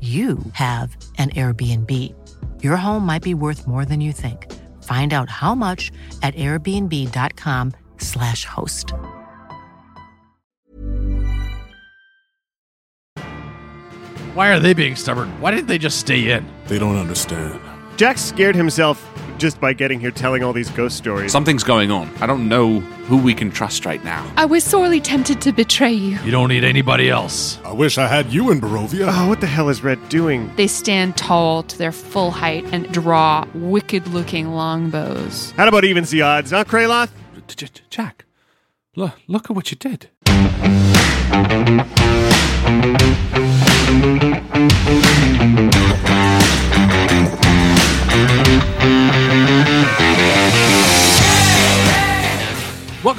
you have an Airbnb. Your home might be worth more than you think. Find out how much at airbnb.com/slash host. Why are they being stubborn? Why didn't they just stay in? They don't understand. Jack scared himself just by getting here telling all these ghost stories. Something's going on. I don't know who we can trust right now. I was sorely tempted to betray you. You don't need anybody else. I wish I had you in Barovia. Oh, what the hell is Red doing? They stand tall to their full height and draw wicked looking longbows. How about evens the odds, huh, Kraloth? J- J- Jack, look, look at what you did.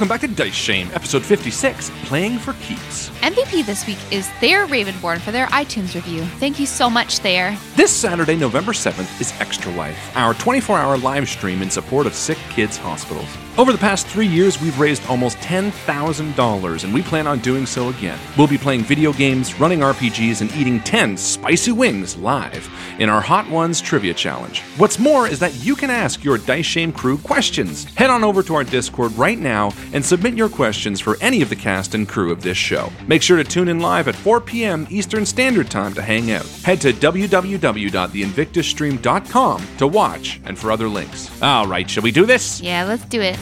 Welcome back to Dice Shame, episode 56, Playing for Keeps. MVP this week is Thayer Ravenborn for their iTunes review. Thank you so much, Thayer. This Saturday, November 7th, is Extra Life, our 24 hour live stream in support of sick kids' hospitals. Over the past three years, we've raised almost $10,000, and we plan on doing so again. We'll be playing video games, running RPGs, and eating 10 spicy wings live in our Hot Ones Trivia Challenge. What's more is that you can ask your Dice Shame crew questions. Head on over to our Discord right now and submit your questions for any of the cast and crew of this show. Make sure to tune in live at 4 p.m. Eastern Standard Time to hang out. Head to www.theinvictusstream.com to watch and for other links. All right, shall we do this? Yeah, let's do it.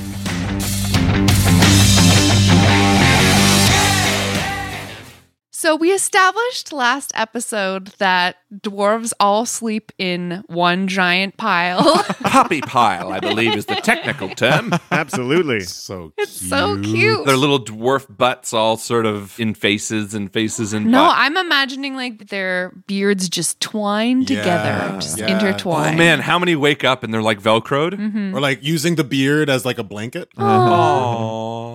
So we established last episode that dwarves all sleep in one giant pile. Puppy pile, I believe, is the technical term. Absolutely. So it's so cute. Their little dwarf butts all sort of in faces and faces and No, butt. I'm imagining like their beards just twine together, Yeah, just yeah. intertwine. Oh man, how many wake up and they're like velcroed? Mhm. Or like using the beard as like a blanket.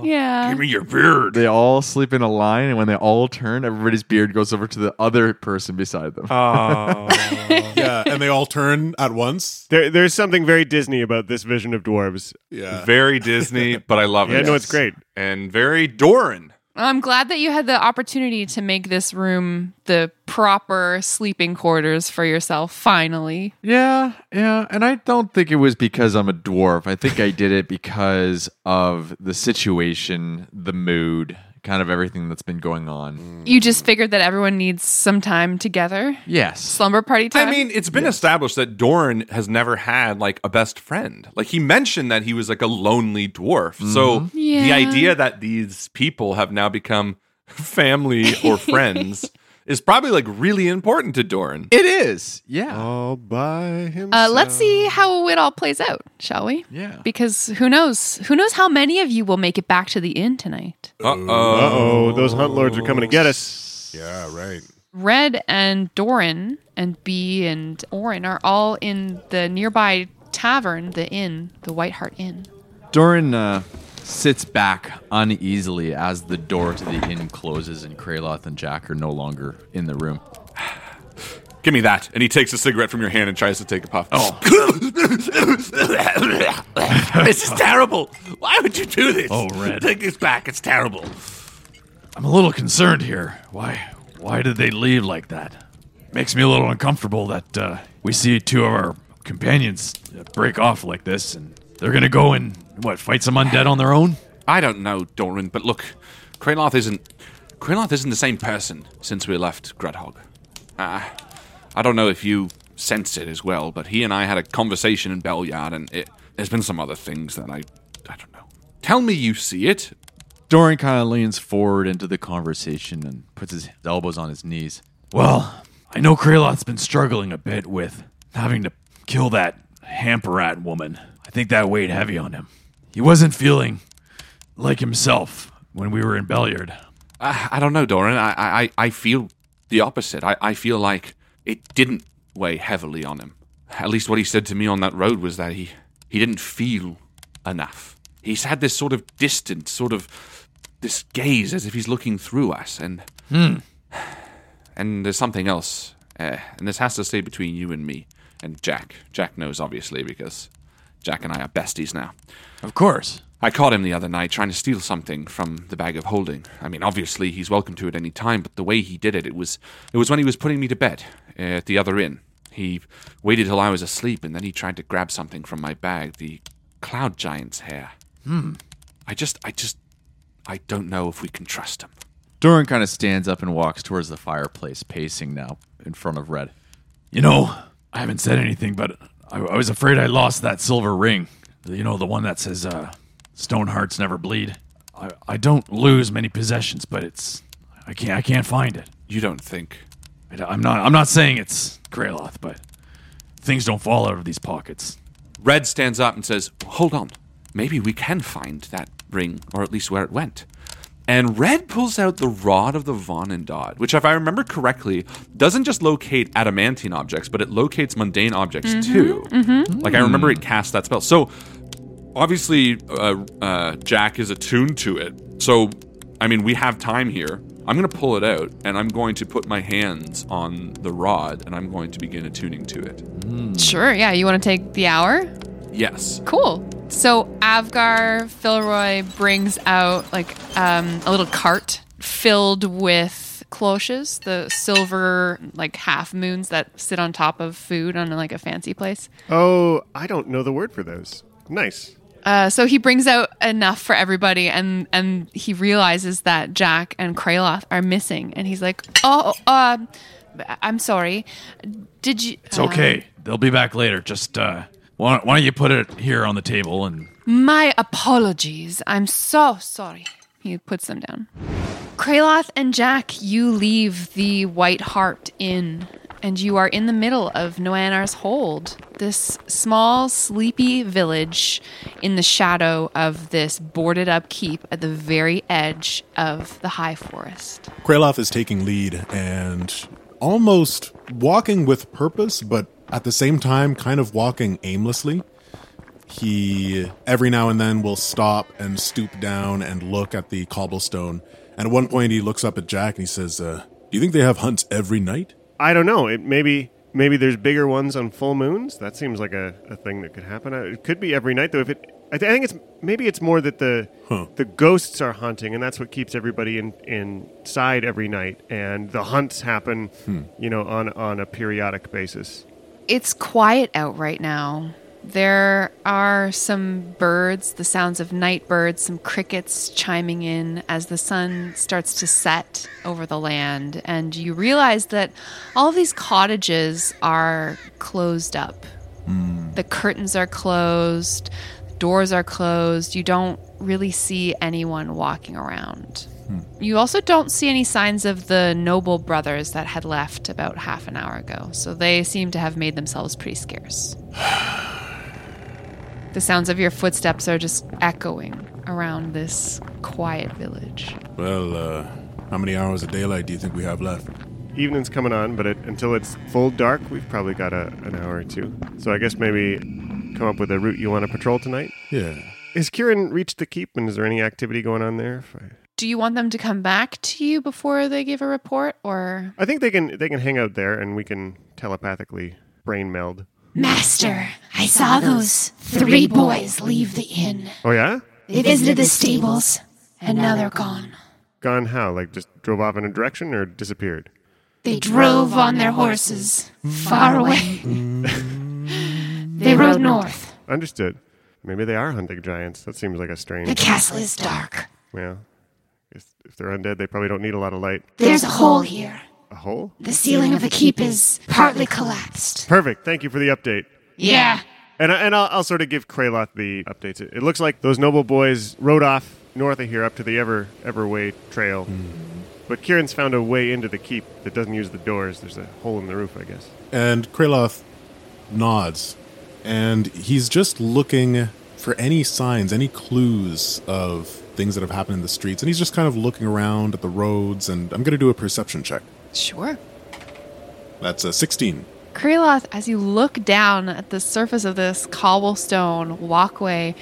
Oh, Yeah. give me your beard. They all sleep in a line, and when they all turn, everybody's beard goes over to the other person beside them. Oh, yeah, and they all turn at once. There, there's something very Disney about this vision of dwarves. Yeah. very Disney, but I love it. Yeah, it. no, it's great. and very Doran. I'm glad that you had the opportunity to make this room the proper sleeping quarters for yourself finally. Yeah, yeah, and I don't think it was because I'm a dwarf. I think I did it because of the situation, the mood, kind of everything that's been going on. You just figured that everyone needs some time together. Yes. Slumber party time. I mean, it's been established that Doran has never had like a best friend. Like he mentioned that he was like a lonely dwarf. Mm-hmm. So the idea that these people have now become family, or friends is probably like really important to Doran. It is. Yeah. All by himself. Uh, let's see how it all plays out, shall we? Yeah. Because who knows? Who knows how many of you will make it back to the inn tonight? Uh Uh oh, those hunt lords are coming to get us. Yeah, right. Red and Doran and B and Orin are all in the nearby tavern, the inn, the White Hart Inn. Doran uh, sits back uneasily as the door to the inn closes and Kraloth and Jack are no longer in the room. Give me that. And he takes a cigarette from your hand and tries to take a puff. Oh. this is terrible. Why would you do this? Oh, Red. Take this back. It's terrible. I'm a little concerned here. Why? Why did they leave like that? Makes me a little uncomfortable that uh, we see two of our companions break off like this, and they're gonna go and what? Fight some undead on their own? I don't know, Doran, but look, Kraloth isn't Kraloth isn't the same person since we left Grudd Haug. Uh, I don't know if you sense it as well, but he and I had a conversation in Beliard, and it, there's been some other things that I I don't know. Tell me you see it. Doran kind of leans forward into the conversation and puts his elbows on his knees. Well, I know Kraloth's been struggling a bit with having to kill that Hamperat woman. I think that weighed heavy on him. He wasn't feeling like himself when we were in Beliard. I, I don't know, Doran. I, I, I feel the opposite. I, I feel like it didn't weigh heavily on him. At least what he said to me on that road was that he, he didn't feel enough. He's had this sort of distant, sort of this gaze as if he's looking through us, and Hmm. and there's something else, uh, and this has to stay between you and me and Jack. Jack knows obviously because Jack and I are besties now. Of course. I caught him the other night trying to steal something from the bag of holding. I mean, obviously he's welcome to at any time, but the way he did it, it was it was when he was putting me to bed uh, at the other inn. He waited till I was asleep, and then he tried to grab something from my bag, the cloud giant's hair. Hmm. I just, I just, I don't know if we can trust him. Doran kind of stands up and walks towards the fireplace, pacing now in front of Red. You know, I haven't said anything, but I, I was afraid I lost that silver ring. You know, the one that says uh, "Stone hearts never bleed." I, I don't lose many possessions, but it's I can't I can't find it. You don't think? I, am not I'm not saying it's Kraloth, but things don't fall out of these pockets. Red stands up and says, Hold on. Maybe we can find that ring, or at least where it went. And Red pulls out the Rod of the Vonindod, which, if I remember correctly, doesn't just locate adamantine objects, but it locates mundane objects too. Like, I remember it cast that spell. So, obviously, uh, uh, Jack is attuned to it. So, I mean, we have time here. I'm going to pull it out, and I'm going to put my hands on the rod, and I'm going to begin attuning to it. Sure, yeah. You want to take the hour? Yes. Cool. So Avgar Filroy brings out like um, a little cart filled with cloches, the silver like half moons that sit on top of food on like a fancy place. Oh, I don't know the word for those. Nice. Uh, so he brings out enough for everybody, and and he realizes that Jack and Kraloth are missing, and he's like, "Oh, uh, I'm sorry. Did you?" It's okay. They'll be back later. Just uh, why, why don't you put it here on the table and My apologies. I'm so sorry. He puts them down. Kraloth and Jack, you leave the White Hart Inn, and you are in the middle of Noanar's Hold, this small, sleepy village in the shadow of this boarded up keep at the very edge of the high forest. Kraloth is taking lead and almost walking with purpose, but at the same time, kind of walking aimlessly. He every now and then will stop and stoop down and look at the cobblestone. And at one point, he looks up at Jack and he says, uh, "Do you think they have hunts every night?" I don't know. It maybe maybe there's bigger ones on full moons. That seems like a, a thing that could happen. Uh, It could be every night though. If it, I, th- I think it's maybe it's more that the Huh. the ghosts are hunting, and that's what keeps everybody in inside every night. And the hunts happen, you know, on on a periodic basis. It's quiet out right now. There are some birds, the sounds of night birds, some crickets chiming in as the sun starts to set over the land. And you realize that all of these cottages are closed up. Hmm. The curtains are closed, doors are closed. You don't really see anyone walking around. You also don't see any signs of the noble brothers that had left about half an hour ago, so they seem to have made themselves pretty scarce. the sounds of your footsteps are just echoing around this quiet village. Well, uh, how many hours of daylight do you think we have left? Evening's coming on, but it, until it's full dark, we've probably got a, an hour or two. So I guess maybe come up with a route you want to patrol tonight. Yeah. Has Kieran reached the keep, and is there any activity going on there? If I, Do you want them to come back to you before they give a report, or I think they can they can hang out there, and we can telepathically brain meld. Master, I saw those three boys leave the inn. Oh yeah, They visited the stables, and now they're gone. gone how? Like just drove off in a direction or disappeared? They drove on their horses far away. they rode north. Understood. Maybe they are hunting giants. That seems like a strange. The castle is dark. Well, if, if they're undead, they probably don't need a lot of light. There's a hole here. A hole? The ceiling of the keep is partly collapsed. Perfect. Thank you for the update. Yeah. And, I- and I'll, I'll sort of give Kraloth the updates. It, it looks like those noble boys rode off north of here up to the Ever Everway Trail. Hmm. But Kieran's found a way into the keep that doesn't use the doors. There's a hole in the roof, I guess. And Kraloth nods, and he's just looking for any signs, any clues of things that have happened in the streets. And he's just kind of looking around at the roads, and I'm going to do a perception check. sure? That's a 16. Kraloth, as you look down at the surface of this cobblestone walkway,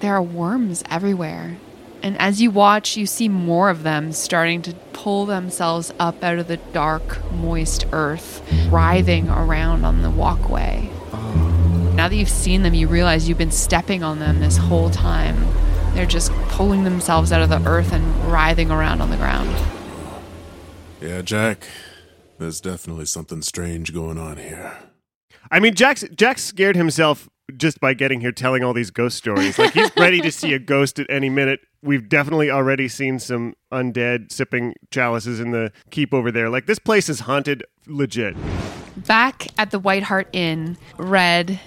there are worms everywhere. And as you watch, you see more of them starting to pull themselves up out of the dark, moist earth, writhing around on the walkway. Ah. Now that you've seen them, you realize you've been stepping on them this whole time. They're just pulling themselves out of the earth and writhing around on the ground. Yeah, Jack, there's definitely something strange going on here. I mean, Jack's, Jack scared himself just by getting here telling all these ghost stories. Like, he's ready to see a ghost at any minute. We've definitely already seen some undead sipping chalices in the keep over there. Like, this place is haunted legit. Back at the White Hart Inn, Red,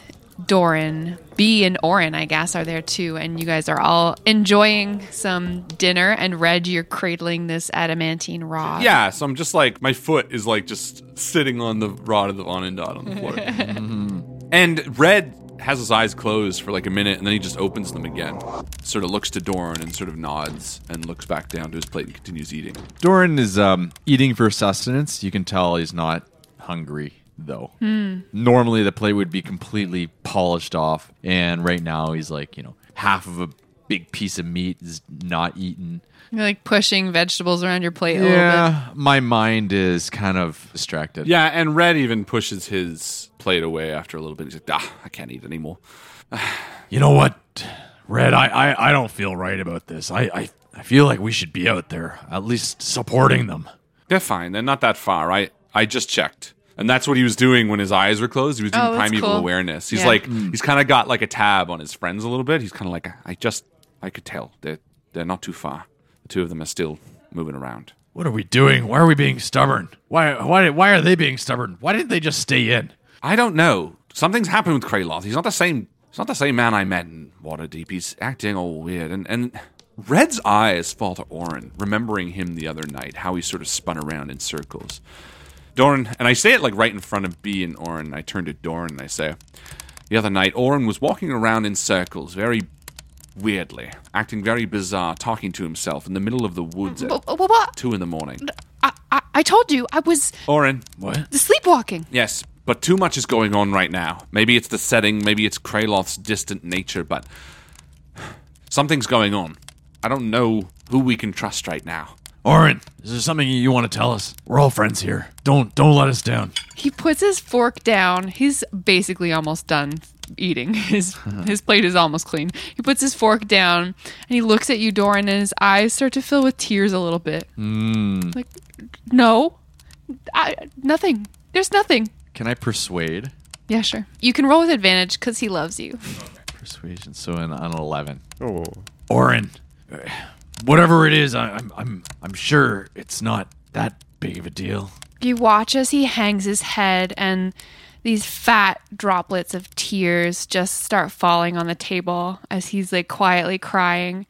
Doran, B, and Orin, I guess, are there too. And you guys are all enjoying some dinner. And Red, you're cradling this adamantine rod. Yeah, so I'm just like my foot is like just sitting on the rod of the Vonindod on the floor. Mhm. And Red has his eyes closed for like a minute and then he just opens them again. Sort of looks to Doran and sort of nods and looks back down to his plate and continues eating. Doran is um, eating for sustenance. You can tell he's not hungry, though. Hmm. Normally, the plate would be completely polished off, and right now, he's like, you know, half of a big piece of meat is not eaten. You're like pushing vegetables around your plate a little bit. Yeah, my mind is kind of distracted. Yeah, and Red even pushes his plate away after a little bit. He's like, ah, I can't eat anymore. You know what, Red? I, I, I don't feel right about this. I, I, I feel like we should be out there, at least supporting them. They're fine. They're not that far. I, I just checked. And that's what he was doing when his eyes were closed. He was doing Oh, primeval cool. awareness. He's Yeah. like, hmm. he's kind of got like a tab on his friends a little bit. He's kind of like, I just, I could tell they're, they're not too far. The two of them are still moving around. What are we doing? Why are we being stubborn? Why, why, why are they being stubborn? Why didn't they just stay in? I don't know. Something's happened with Kraloth. He's not the same. He's not the same man I met in Waterdeep. He's acting all weird. And and Red's eyes fall to Orin, remembering him the other night, how he sort of spun around in circles. Doran, and I say it like right in front of B and Orin. I turn to Doran and I say, the other night, Orin was walking around in circles, very weirdly, acting very bizarre, talking to himself in the middle of the woods at Wh- wh- What? two in the morning. I, I, I told you I was Orin, What? sleepwalking. Yes, but too much is going on right now. Maybe it's the setting, maybe it's Kraloth's distant nature, but something's going on. I don't know who we can trust right now. Orin, is there something you want to tell us? We're all friends here. Don't, don't let us down. He puts his fork down. He's basically almost done eating. His his plate is almost clean. He puts his fork down and he looks at you, Doran, and his eyes start to fill with tears a little bit. Mm. Like, no, I, nothing. There's nothing. Can I persuade? Yeah, sure. You can roll with advantage because he loves you. Persuasion. So an, an 11. Oh, Orin, uh, whatever it is, I, I'm, I'm, I'm sure it's not that big of a deal. You watch as he hangs his head, and these fat droplets of tears just start falling on the table as he's like quietly crying.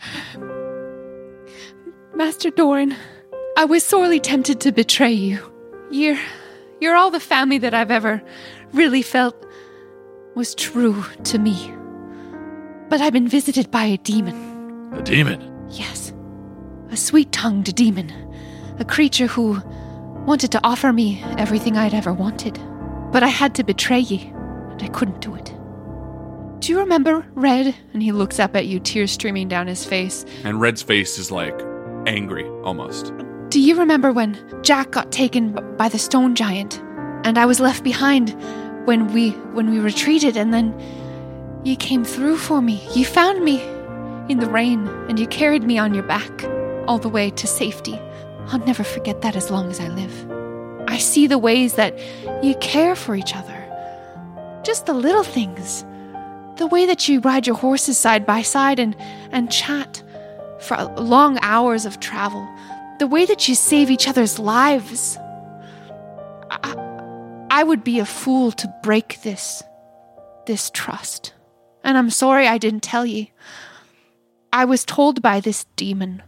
Master Doran, I was sorely tempted to betray you. You're, you're all the family that I've ever really felt was true to me. But I've been visited by a demon. A demon? Yes. A sweet tongued demon. A creature who wanted to offer me everything I'd ever wanted. But I had to betray ye, and I couldn't do it. Do you remember Red? And he looks up at you, tears streaming down his face. And Red's face is like angry almost. Do you remember when Jack got taken by the stone giant and I was left behind when we when we retreated and then you came through for me. You found me in the rain and you carried me on your back all the way to safety. I'll never forget that as long as I live. I see the ways that you care for each other. Just the little things. The way that you ride your horses side by side and, and chat for long hours of travel. The way that you save each other's lives. I, I would be a fool to break this, this trust. And I'm sorry I didn't tell you. I was told by this demon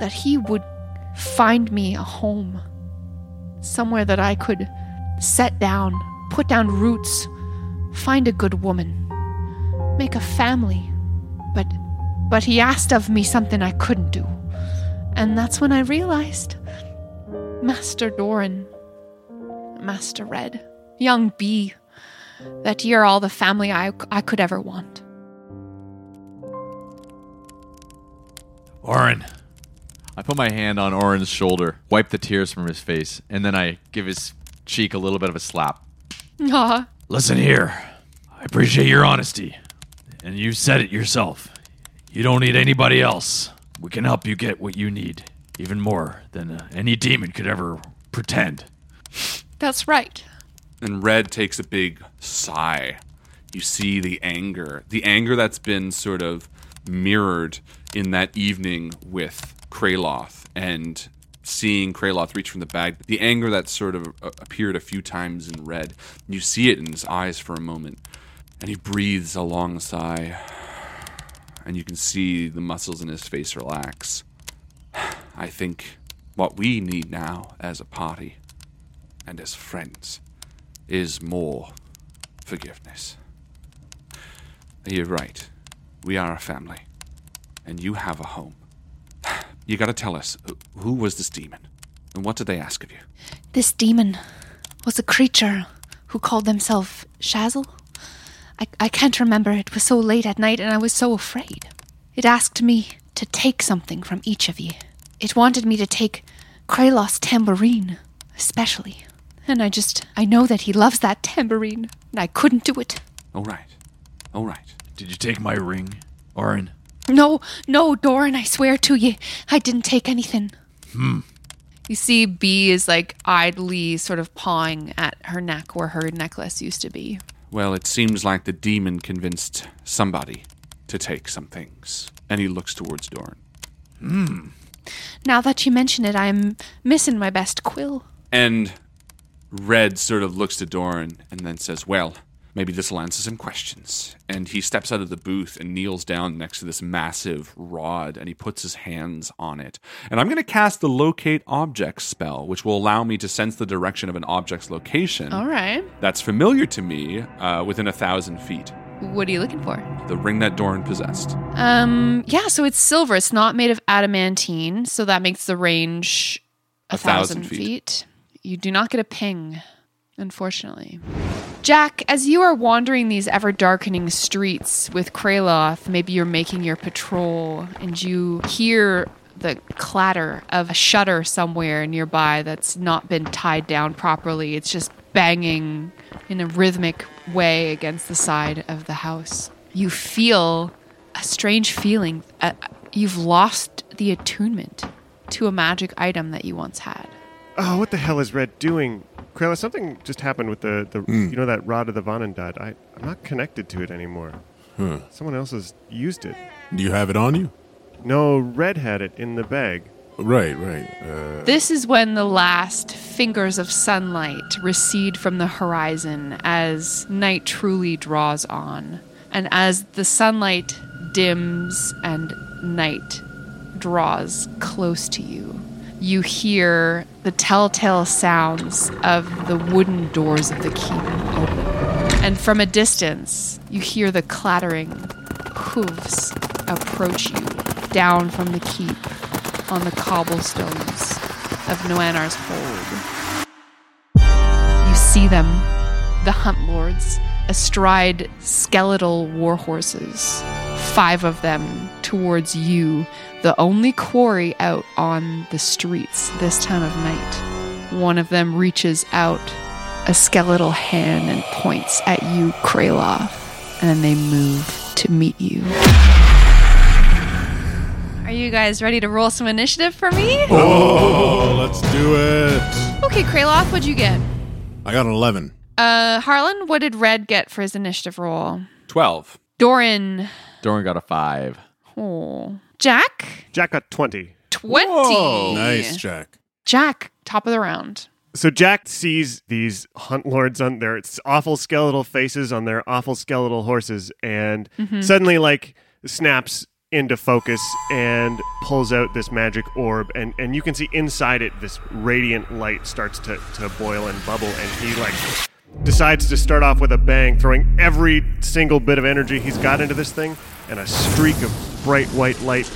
that he would find me a home, somewhere that I could set down, put down roots, find a good woman, make a family. But but he asked of me something I couldn't do. And that's when I realized Master Doran, Master Red, young Bee, that you're all the family I, I could ever want. Orin. I put my hand on Orin's shoulder, wipe the tears from his face, and then I give his cheek a little bit of a slap. Aw. Listen here. I appreciate your honesty. And you said it yourself. You don't need anybody else. We can help you get what you need, even more than uh, any demon could ever pretend. That's right. And Red takes a big sigh. You see the anger, the anger that's been sort of mirrored in that evening with Kraloth and seeing Kraloth reach from the bag. The anger that sort of uh, appeared a few times in Red. You see it in his eyes for a moment. And he breathes a long sigh. And you can see the muscles in his face relax. I think what we need now as a party and as friends is more forgiveness. You're right. We are a family. And you have a home. You gotta tell us who- who was this demon? And what did they ask of you? This demon was a creature who called themselves Shazel. I, I can't remember. It was so late at night and I was so afraid. It asked me to take something from each of you. It wanted me to take Kraloth's tambourine, especially. And I just, I know that he loves that tambourine, and I couldn't do it. All right. All right. Did you take my ring, Orin? No, no, Doran, I swear to you, I didn't take anything. Hmm. You see, B is like idly sort of pawing at her neck where her necklace used to be. Well, it seems like the demon convinced somebody to take some things. And he looks towards Dorn. Hmm. Now that you mention it, I'm missing my best quill. And Red sort of looks to Doran and then says, Well, maybe this will answer some questions. And he steps out of the booth and kneels down next to this massive rod and he puts his hands on it. And I'm going to cast the locate object spell, which will allow me to sense the direction of an object's location. All right. That's familiar to me uh, within a thousand feet. What are you looking for? The ring that Doran possessed. Um, yeah, so it's silver. It's not made of adamantine, so that makes the range a, A thousand thousand feet. feet. You do not get a ping, unfortunately. Jack, as you are wandering these ever darkening streets with Kraloth, maybe you're making your patrol and you hear the clatter of a shutter somewhere nearby that's not been tied down properly. It's just banging in a rhythmic way against the side of the house. You feel a strange feeling. Uh, you've lost the attunement to a magic item that you once had. Oh, what the hell is Red doing? Krella, something just happened with the, the you know that rod of the Vonindod. I, I'm not connected to it anymore. Huh. Someone else has used it. Do you have it on you? No, Red had it in the bag. Right, right. Uh, This is when the last fingers of sunlight recede from the horizon as night truly draws on. And as the sunlight dims and night draws close to you. You hear the telltale sounds of the wooden doors of the keep open. And from a distance, you hear the clattering hooves approach you down from the keep on the cobblestones of Noanar's hold. You see them, the hunt lords, astride skeletal war horses, five of them towards you, the only quarry out on the streets this time of night. One of them reaches out a skeletal hand and points at you, Kraloth, and then they move to meet you. Are you guys ready to roll some initiative for me? Oh, let's do it. Okay, Kraloth, what'd you get? I got an 11. Uh, Harlan, what did Red get for his initiative roll? 12. Doran. Doran got a five. Oh. Jack? Jack got 20. 20. Nice, Jack. Jack, top of the round. So Jack sees these hunt lords on their awful skeletal faces on their awful skeletal horses and Mhm. suddenly like snaps into focus and pulls out this magic orb and, and you can see inside it this radiant light starts to, to boil and bubble and he like decides to start off with a bang throwing every single bit of energy he's got into this thing and a streak of bright white light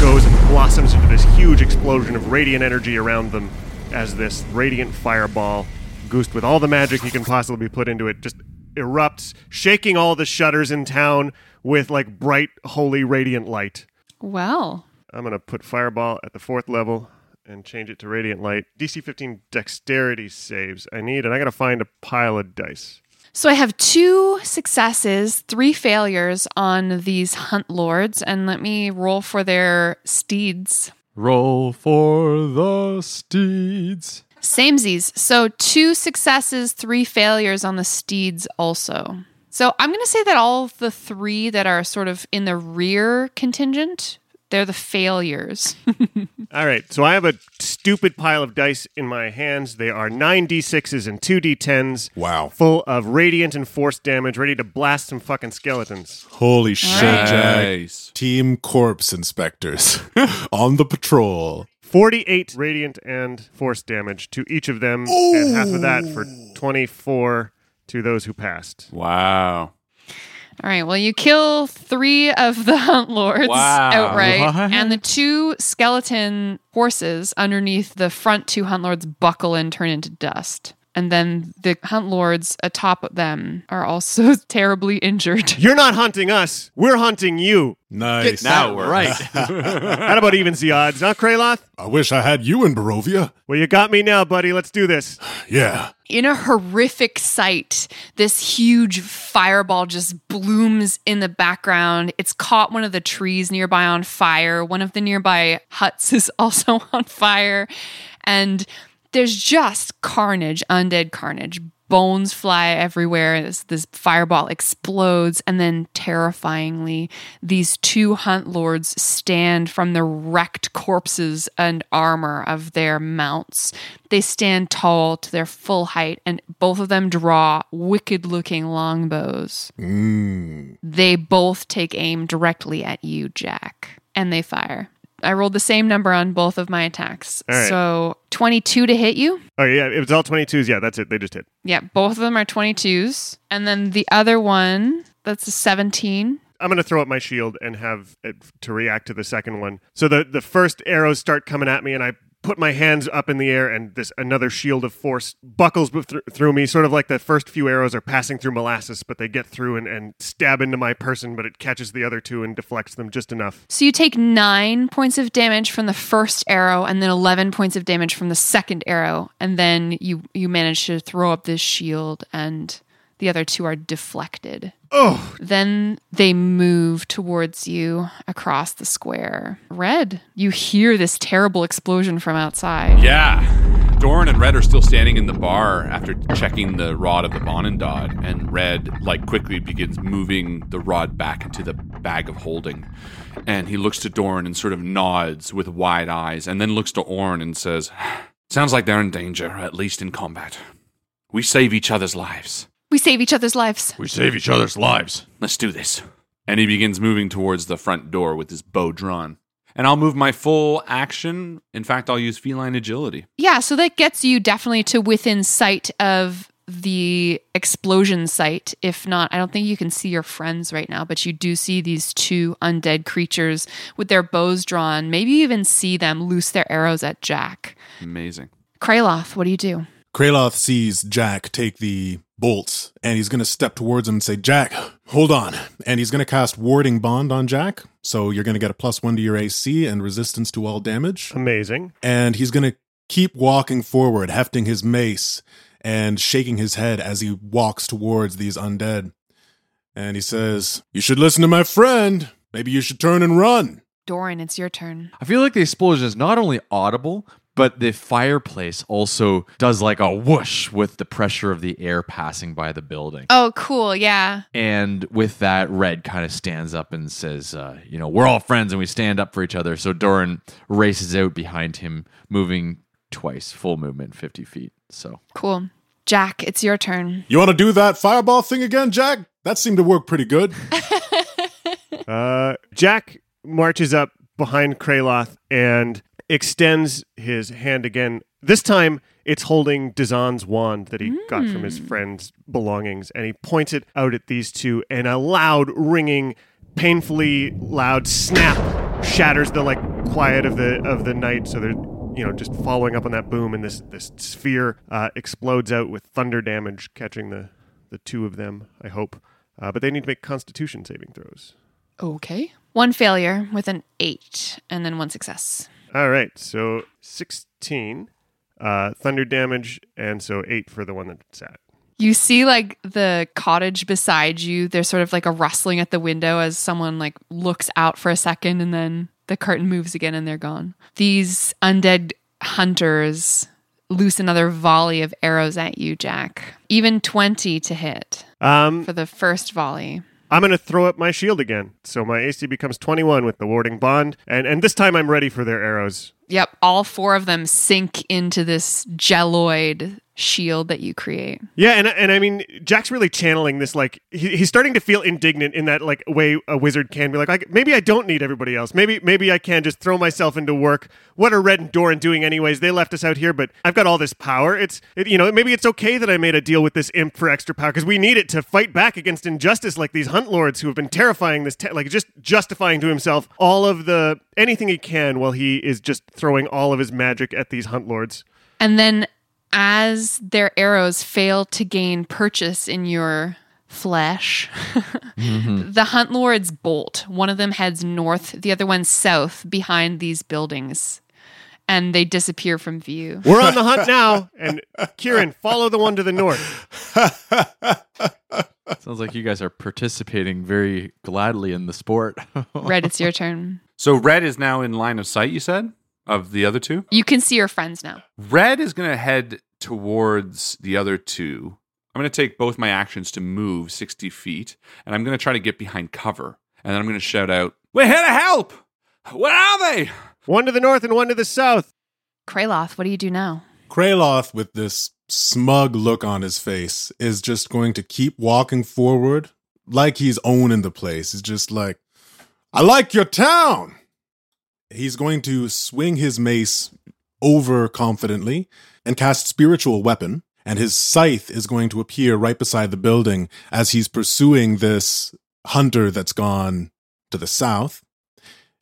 goes and blossoms into this huge explosion of radiant energy around them as this radiant fireball, goosed with all the magic he can possibly put into it, just erupts, shaking all the shutters in town with like bright, holy, radiant light. Well, I'm going to put fireball at the fourth level and change it to radiant light. DC 15 dexterity saves I need, and I got to find a pile of dice. So I have two successes, three failures on these hunt lords, and let me roll for their steeds. Roll for the steeds. Samesies. So two successes, three failures on the steeds also. So I'm going to say that all of the three that are sort of in the rear contingent, they're the failures. All right, so I have a stupid pile of dice in my hands. They are 9d6s and 2d10s. Wow. Full of radiant and force damage, ready to blast some fucking skeletons. Holy shit, right. Jack. Nice. Team Corpse Inspectors on the patrol. 48 radiant and force damage to each of them, and half of that for 24 to those who passed. Wow. All right. Well, you kill three of the hunt lords Wow. outright, What? and the two skeleton horses underneath the front two hunt lords buckle and turn into dust. And then the hunt lords atop them are also terribly injured. You're not hunting us, we're hunting you. Nice. Now we're right. How about evens the odds, huh, Kraloth? I wish I had you in Barovia. Well, you got me now, buddy. Let's do this. Yeah. In a horrific sight, this huge fireball just blooms in the background. It's caught one of the trees nearby on fire. One of the nearby huts is also on fire. And there's just carnage, undead carnage. Bones fly everywhere. This, this fireball explodes. And then, terrifyingly, these two hunt lords stand from the wrecked corpses and armor of their mounts. They stand tall to their full height, and both of them draw wicked looking longbows. Mm. They both take aim directly at you, Jack, and they fire. I rolled the same number on both of my attacks. Right. So 22 to hit you. Oh, yeah, it was all 22s. Yeah, that's it. They just hit. Yeah, both of them are 22s. And then the other one, that's a 17. I'm going to throw up my shield and have it to react to the second one. So the, the first arrows start coming at me, and I put my hands up in the air, and this another shield of force buckles thr- through me, sort of like the first few arrows are passing through molasses, but they get through and, and stab into my person, but it catches the other two and deflects them just enough. So you take nine points of damage from the first arrow, and then 11 points of damage from the second arrow. And then you, you manage to throw up this shield, and the other two are deflected. Oh, Then they move towards you across the square. Red, you hear this terrible explosion from outside. Yeah. Doran and Red are still standing in the bar after checking the rod of the Vonindod, and Red, like, quickly begins moving the rod back into the bag of holding. And he looks to Doran and sort of nods with wide eyes, and then looks to Orn and says, Sounds like they're in danger, at least in combat. We save each other's lives. We save each other's lives. We save each other's lives. Let's do this. And he begins moving towards the front door with his bow drawn. And I'll move my full action. In fact, I'll use feline agility. Yeah, so that gets you definitely to within sight of the explosion site. If not, I don't think you can see your friends right now, but you do see these two undead creatures with their bows drawn. Maybe you even see them loose their arrows at Jack. Amazing. Kraloth, what do you do? Kraloth sees Jack take the bolts and he's going to step towards him and say, Jack, hold on. And he's going to cast Warding Bond on Jack. So you're going to get a plus one to your AC and resistance to all damage. Amazing. And he's going to keep walking forward, hefting his mace and shaking his head as he walks towards these undead. And he says, You should listen to my friend. Maybe you should turn and run. Doran, it's your turn. I feel like the explosion is not only audible, but the fireplace also does like a whoosh with the pressure of the air passing by the building. Oh, cool. Yeah. And with that, Red kind of stands up and says, uh, You know, we're all friends and we stand up for each other. So Doran races out behind him, moving twice, full movement, 50 feet. So Cool. Jack, it's your turn. You want to do that fireball thing again, Jack? That seemed to work pretty good. Uh, Jack marches up behind Kraloth and extends his hand again. This time, it's holding Dazan's wand that he got from his friend's belongings, and he points it out at these two, and a loud, ringing, painfully loud snap shatters the like quiet of the of the night. So they're you know just following up on that boom, and this this sphere uh, explodes out with thunder damage, catching the the two of them. I hope, uh, but they need to make Constitution saving throws. Okay. One failure with an eight, and then one success. All right, so 16 uh, thunder damage, and so 8 for the one that's at. You see, like the cottage beside you. There's sort of like a rustling at the window as someone like looks out for a second, and then the curtain moves again, and they're gone. These undead hunters loose another volley of arrows at you, Jack. Even twenty to hit Um, for the first volley. I'm going to throw up my shield again. So my AC becomes 21 with the warding bond, and, and this time I'm ready for their arrows. Yep, all four of them sink into this jelloid shield that you create. Yeah, and and I mean Jack's really channeling this like he, he's starting to feel indignant in that like way a wizard can be like, like maybe I don't need everybody else. Maybe maybe I can just throw myself into work. What are Red and Doran doing anyways? They left us out here, but I've got all this power. It's it, you know maybe it's okay that I made a deal with this imp for extra power because we need it to fight back against injustice like these hunt lords who have been terrifying this ta- like just justifying to himself all of the anything he can while he is just throwing all of his magic at these hunt lords. And then as their arrows fail to gain purchase in your flesh, mm-hmm. the hunt lords bolt. One of them heads north, the other one south behind these buildings. And they disappear from view. We're on the hunt now, and Kieran, follow the one to the north. sounds like you guys are participating very gladly in the sport. Red, it's your turn. So red is now in line of sight, you said, of the other two? You can see your friends now. Red is going to head towards the other two. I'm going to take both my actions to move 60 feet, and I'm going to try to get behind cover. And then I'm going to shout out, We're here to help! Where are they? One to the north and one to the south. Kraloth, what do you do now? Kraloth, with this smug look on his face, is just going to keep walking forward like he's owning the place. He's just like, I like your town. He's going to swing his mace over confidently and cast spiritual weapon. And his scythe is going to appear right beside the building as he's pursuing this hunter that's gone to the south.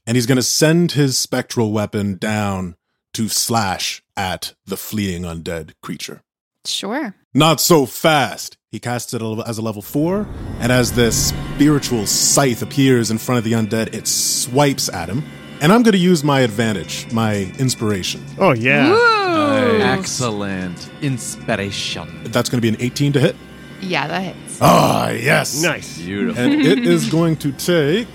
And he's going to send his spectral weapon down to slash at the fleeing undead creature. Sure. Not so fast. He casts it as a level four, and as this spiritual scythe appears in front of the undead, it swipes at him. And I'm going to use my advantage, my inspiration. Oh, yeah. Excellent inspiration. That's going to be an 18 to hit. Yeah, that hits. Ah, yes. Nice. Beautiful. And it is going to take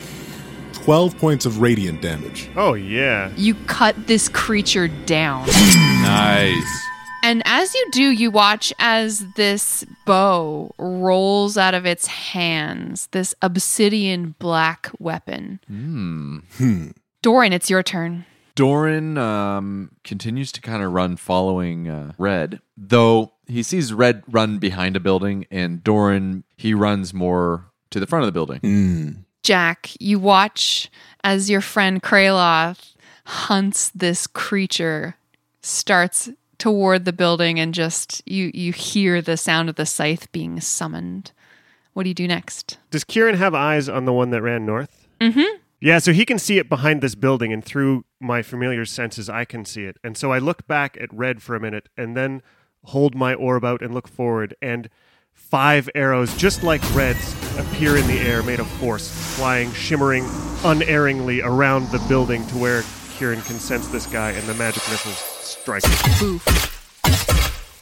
12 points of radiant damage. Oh, yeah. You cut this creature down. Nice. And as you do, you watch as this bow rolls out of its hands, this obsidian black weapon. Hmm. Doran, it's your turn. Doran um, continues to kind of run following uh, Red, though he sees Red run behind a building, and Doran, he runs more to the front of the building. Mm. Jack, you watch as your friend Kraloth hunts this creature, starts toward the building, and just you you hear the sound of the scythe being summoned. What do you do next? Does Kieran have eyes on the one that ran north? Mm-hmm. Yeah, so he can see it behind this building, and through my familiar senses, I can see it. And so I look back at Red for a minute, and then hold my orb out and look forward, and five arrows, just like Red's, appear in the air, made of force, flying, shimmering unerringly around the building to where Kieran can sense this guy, and the magic missiles strike. Boof.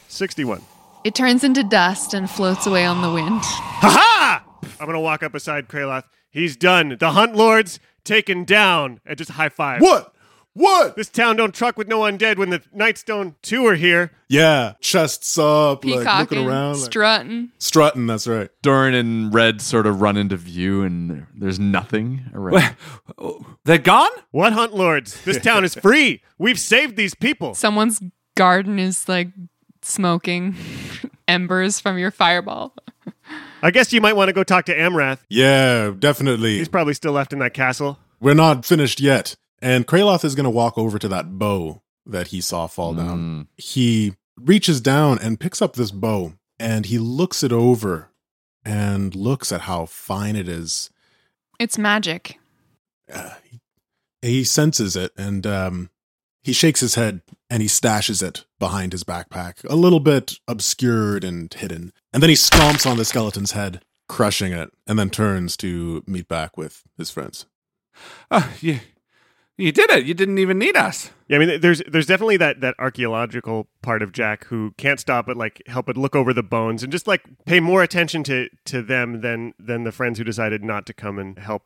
61. It turns into dust and floats away on the wind. Ha ha! I'm gonna walk up beside Kraloth. He's done. The Hunt Lords taken down. And just high five. What? What? This town don't truck with no undead when the Nightstone 2 are here. Yeah, chests up, like Peacocking, looking around, like, strutting. strutting. That's right. Doran and Red sort of run into view, and there's nothing around. Oh, they're gone? What Hunt Lords? This town is free. We've saved these people. Someone's garden is like smoking embers from your fireball. I guess you might want to go talk to Amrath. Yeah, definitely. He's probably still left in that castle. We're not finished yet. And Kraloth is going to walk over to that bow that he saw fall down. He reaches down and picks up this bow and he looks it over and looks at how fine it is. It's magic. He senses it and um, he shakes his head and he stashes it behind his backpack, a little bit obscured and hidden. And then he stomps on the skeleton's head, crushing it, and then turns to meet back with his friends. Oh, you, you did it. You didn't even need us. Yeah, I mean, there's there's definitely that that archaeological part of Jack who can't stop but like help but look over the bones and just like pay more attention to to them than than the friends who decided not to come and help.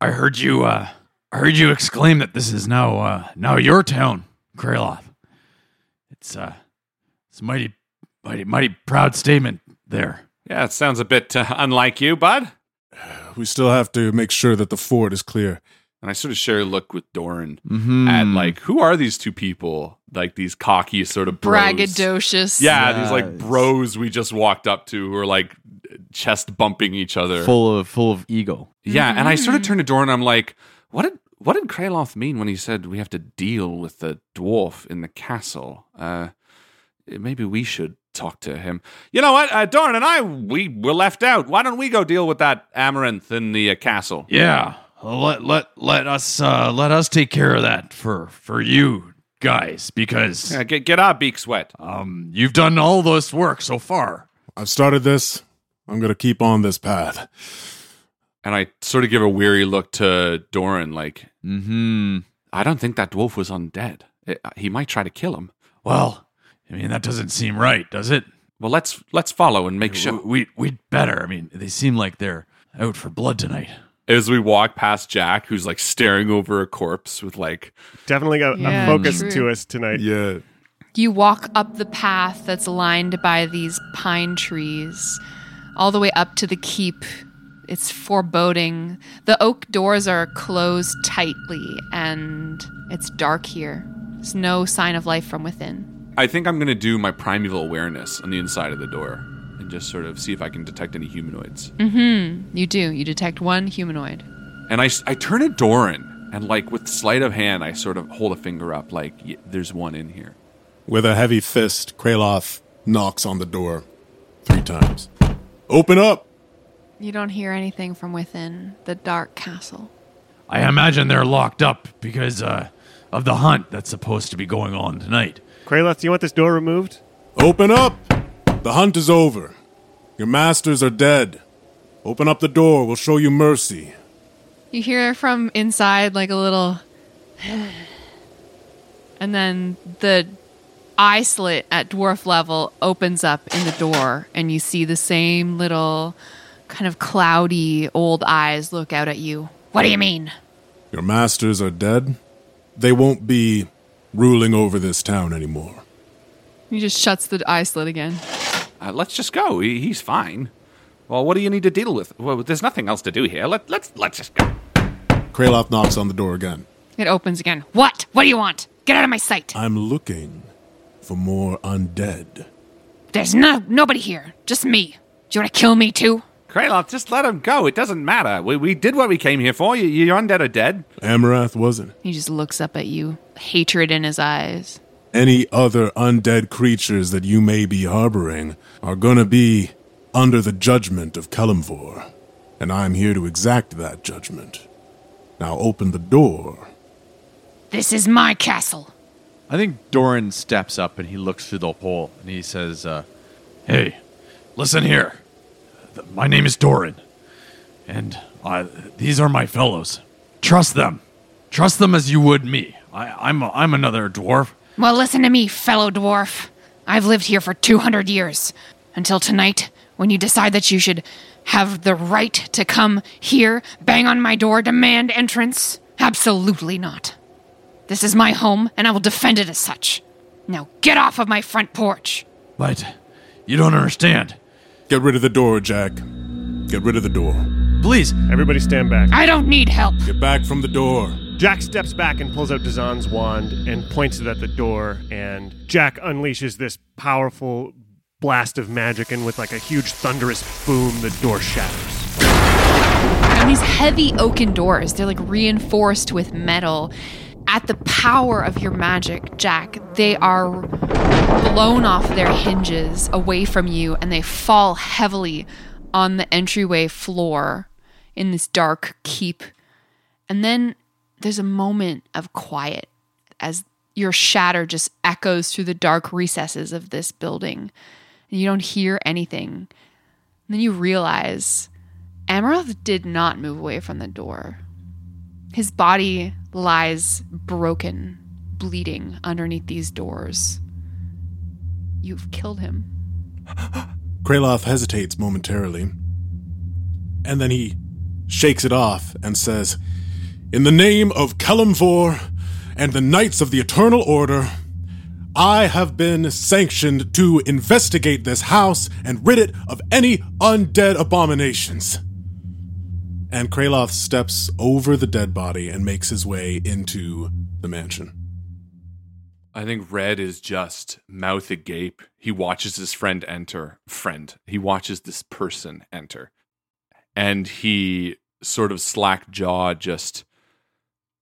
I heard you. Uh, I heard you exclaim that this is now uh, now your town, Kraloth. It's uh, it's a mighty, mighty, mighty proud statement there. Yeah, it sounds a bit uh, unlike you, bud. We still have to make sure that the fort is clear. And I sort of share a look with Doran Mhm. at like, who are these two people? Like these cocky sort of bros. Braggadocious. Yeah, these like bros we just walked up to who are like chest bumping each other. full of full of ego. Yeah, and I sort Mm-hmm. of turn to Doran. I'm like, what did what did Kraloth mean when he said we have to deal with the dwarf in the castle? Uh, maybe we should talk to him. You know what, uh, Doran and I, we were left out. Why don't we go deal with that Amaranth in the uh, castle? Yeah, let let let us uh, let us take care of that for for you guys because Yeah, get get our beaks wet. um you've done all this work so far. I've started this. I'm going to keep on this path. And I sort of give a weary look to Doran, like, Hmm. I don't think that dwarf was undead. It- he might try to kill him. Well, I mean that doesn't seem right, does it? Well, let's let's follow and make sure. We we'd better. I mean, they seem like they're out for blood tonight. As we walk past Jack, who's like staring over a corpse with like Definitely a, Yeah, a focus true. to us tonight. Yeah. You walk up the path that's lined by these pine trees, all the way up to the keep. It's foreboding. The oak doors are closed tightly, and it's dark here. There's no sign of life from within. I think I'm gonna do my primeval awareness on the inside of the door and just sort of see if I can detect any humanoids. Mm-hmm. You do. You detect one humanoid. And I, I turn to Doran and like with sleight of hand, I sort of hold a finger up like y- there's one in here. With a heavy fist, Kraloth knocks on the door three times. Open up! You don't hear anything from within the dark castle. I imagine they're locked up because uh, of the hunt that's supposed to be going on tonight. Kraloth, do you want this door removed? Open up! The hunt is over. Your masters are dead. Open up the door, we'll show you mercy. You hear from inside like a little. And then the eye slit at dwarf level opens up in the door, and you see the same little kind of cloudy old eyes look out at you. What do you mean? Your masters are dead. They won't be ruling over this town anymore. He just shuts the eye slit again. Uh, let's just go. He, he's fine. Well, what do you need to deal with? Well, there's nothing else to do here. Let, let's let's just go. Kraloth knocks on the door again. It opens again. What? What do you want? Get out of my sight. I'm looking for more undead. There's no nobody here. Just me. Do you want to kill me too? Kraloth, just let him go. It doesn't matter. We, we did what we came here for. You, your undead are dead. Amarath wasn't. He just looks up at you, hatred in his eyes. Any other undead creatures that you may be harboring are gonna be under the judgment of Kelemvor, and I'm here to exact that judgment. Now open the door. This is my castle. I think Doran steps up and he looks through the hole and he says, uh, Hey, listen here. My name is Doran, and I, these are my fellows. Trust them. Trust them as you would me. I, I'm, a, I'm another dwarf. Well, listen to me, fellow dwarf. I've lived here for 200 years. Until tonight, when you decide that you should have the right to come here, bang on my door, demand entrance. Absolutely not. This is my home, and I will defend it as such. Now get off of my front porch. But you don't understand. Get rid of the door, Jack. Get rid of the door. Please. Everybody stand back. I don't need help. Get back from the door. Jack steps back and pulls out Dazan's wand and points it at the door, and Jack unleashes this powerful blast of magic, and with like a huge thunderous boom, the door shatters. And these heavy oaken doors, they're like reinforced with metal. At the power of your magic, Jack, they are blown off their hinges away from you and they fall heavily on the entryway floor in this dark keep. And then there's a moment of quiet as your shatter just echoes through the dark recesses of this building. And you don't hear anything. And then you realize Amaroth did not move away from the door. His body lies broken, bleeding underneath these doors. You've killed him. Kraloth hesitates momentarily, and then he shakes it off and says, In the name of Kelemvor and the Knights of the Eternal Order, I have been sanctioned to investigate this house and rid it of any undead abominations. And Kraloth steps over the dead body and makes his way into the mansion. I think Red is just mouth agape. He watches his friend enter. Friend. He watches this person enter. And he sort of slack jaw, just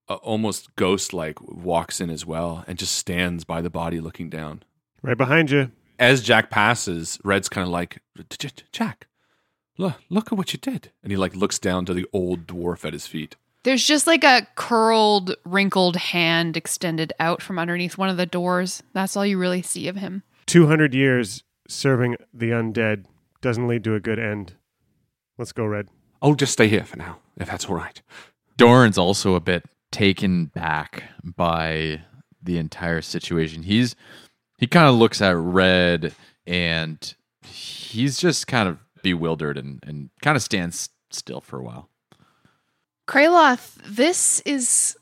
uh, almost ghost like, walks in as well and just stands by the body looking down. Right behind you. As Jack passes, Red's kind of like, "J- J- Jack, look, look at what you did. And he like looks down to the old dwarf at his feet. There's just like a curled, wrinkled hand extended out from underneath one of the doors. That's all you really see of him. 200 years serving the undead doesn't lead to a good end. Let's go, Red. I'll just stay here for now, if that's all right. Doran's also a bit taken back by the entire situation. He's he kind of looks at Red and he's just kind of bewildered and, and kind of stands still for a while. Kraloth, this is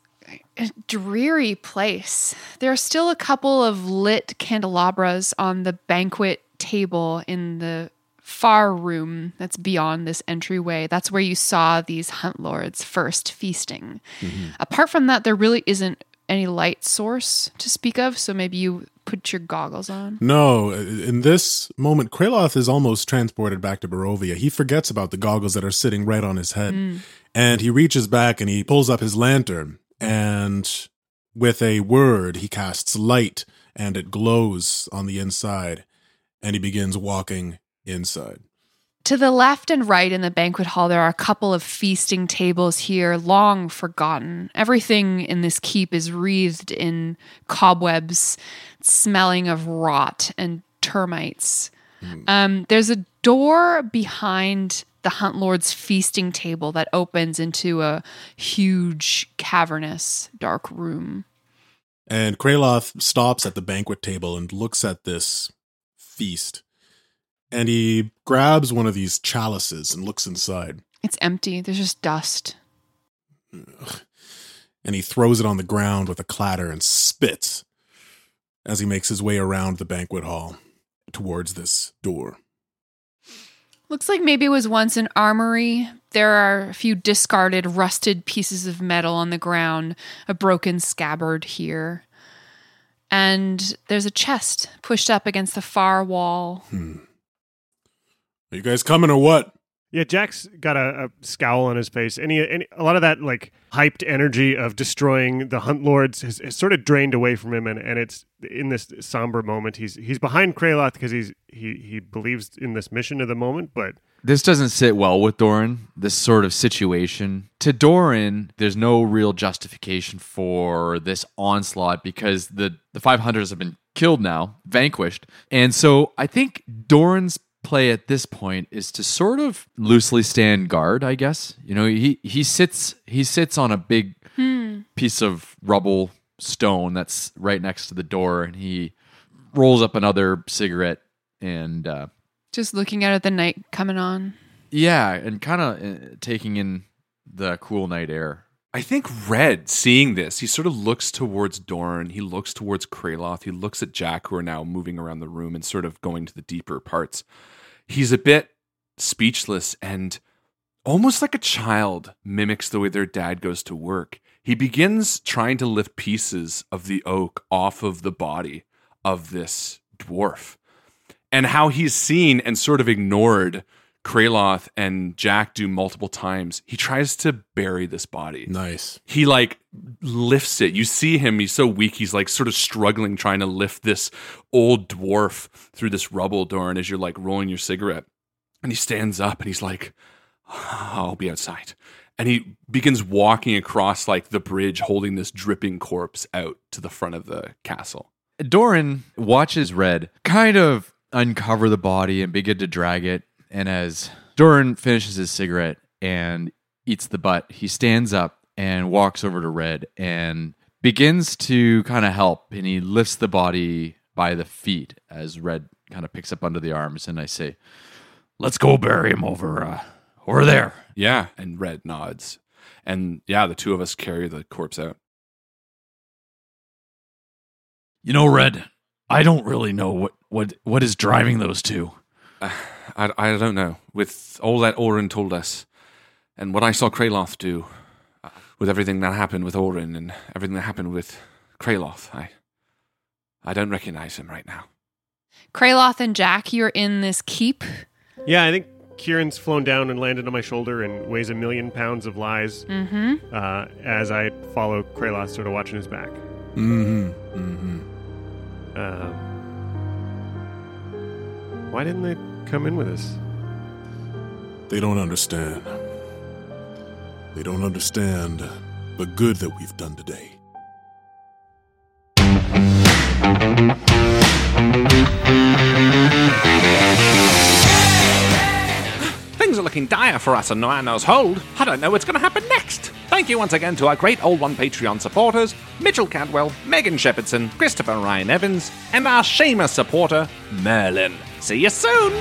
a dreary place. There are still a couple of lit candelabras on the banquet table in the far room that's beyond this entryway. That's where you saw these hunt lords first feasting. Mm-hmm. Apart from that, there really isn't any light source to speak of, so maybe you put your goggles on. No, in this moment, Kraloth is almost transported back to Barovia. He forgets about the goggles that are sitting right on his head. Mm. And he reaches back and he pulls up his lantern. And with a word, he casts light and it glows on the inside. And he begins walking inside. To the left and right in the banquet hall, there are a couple of feasting tables here, long forgotten. Everything in this keep is wreathed in cobwebs, smelling of rot and termites. Um, there's a door behind the Hunt Lord's feasting table that opens into a huge, cavernous, dark room. And Kraloth stops at the banquet table and looks at this feast. And he grabs one of these chalices and looks inside. It's empty, there's just dust. And he throws it on the ground with a clatter and spits as he makes his way around the banquet hall towards this door. Looks like maybe it was once an armory. There are a few discarded, rusted pieces of metal on the ground, a broken scabbard here. And there's a chest pushed up against the far wall. Hmm. Are you guys coming or what? Yeah, Jack's got a, a scowl on his face, and, he, and a lot of that like hyped energy of destroying the Hunt Lords has, has sort of drained away from him, and, and it's in this somber moment. He's he's behind Kraloth because he's he he believes in this mission of the moment, but This doesn't sit well with Doran, this sort of situation. To Doran, there's no real justification for this onslaught because the, the 500s have been killed now, vanquished. And so I think Doran's play at this point is to sort of loosely stand guard, I guess. You know, he, he sits he sits on a big piece of rubble stone that's right next to the door and he rolls up another cigarette and uh, Just looking out at the night coming on. yeah, and kind of uh, taking in the cool night air. I think Red, seeing this, he sort of looks towards Dorn. He looks towards Kraloth. He looks at Jack, who are now moving around the room and sort of going to the deeper parts. He's a bit speechless and almost like a child mimics the way their dad goes to work. He begins trying to lift pieces of the oak off of the body of this dwarf and how he's seen and sort of ignored Kraloth and Jack do multiple times. He tries to bury this body. Nice. He like lifts it. You see him, he's so weak, he's like sort of struggling trying to lift this old dwarf through this rubble, Doran, as you're like rolling your cigarette. And he stands up and he's like, ah, I'll be outside. And he begins walking across like the bridge, holding this dripping corpse out to the front of the castle. Doran watches Red kind of uncover the body and begin to drag it. And as Doran finishes his cigarette and eats the butt, he stands up and walks over to Red and begins to kind of help. And he lifts the body by the feet as Red kind of picks up under the arms. And I say, Let's go bury him over uh, over there. Yeah. And Red nods. And yeah, the two of us carry the corpse out. You know, Red, I don't really know what what what is driving those two. I, I don't know. With all that Orin told us, and what I saw Kraloth do, uh, with everything that happened with Orin and everything that happened with Kraloth, I, I don't recognize him right now. Kraloth and Jack, you're in this keep. yeah, I think Kieran's flown down and landed on my shoulder and weighs a million pounds of lies Mm-hmm. uh, as I follow Kraloth, sort of watching his back. Mm-hmm. Mm-hmm. Um, why didn't they come in with us? They don't understand. They don't understand the good that we've done today. Things are looking dire for us in Noano's Hold. I don't know what's going to happen next. Thank you once again to our great Old One Patreon supporters Mitchell Cadwell, Megan Shepherdson, Christopher Ryan Evans, and our Seamus supporter, Merlin. See you soon!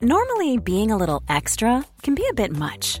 Normally, being a little extra can be a bit much,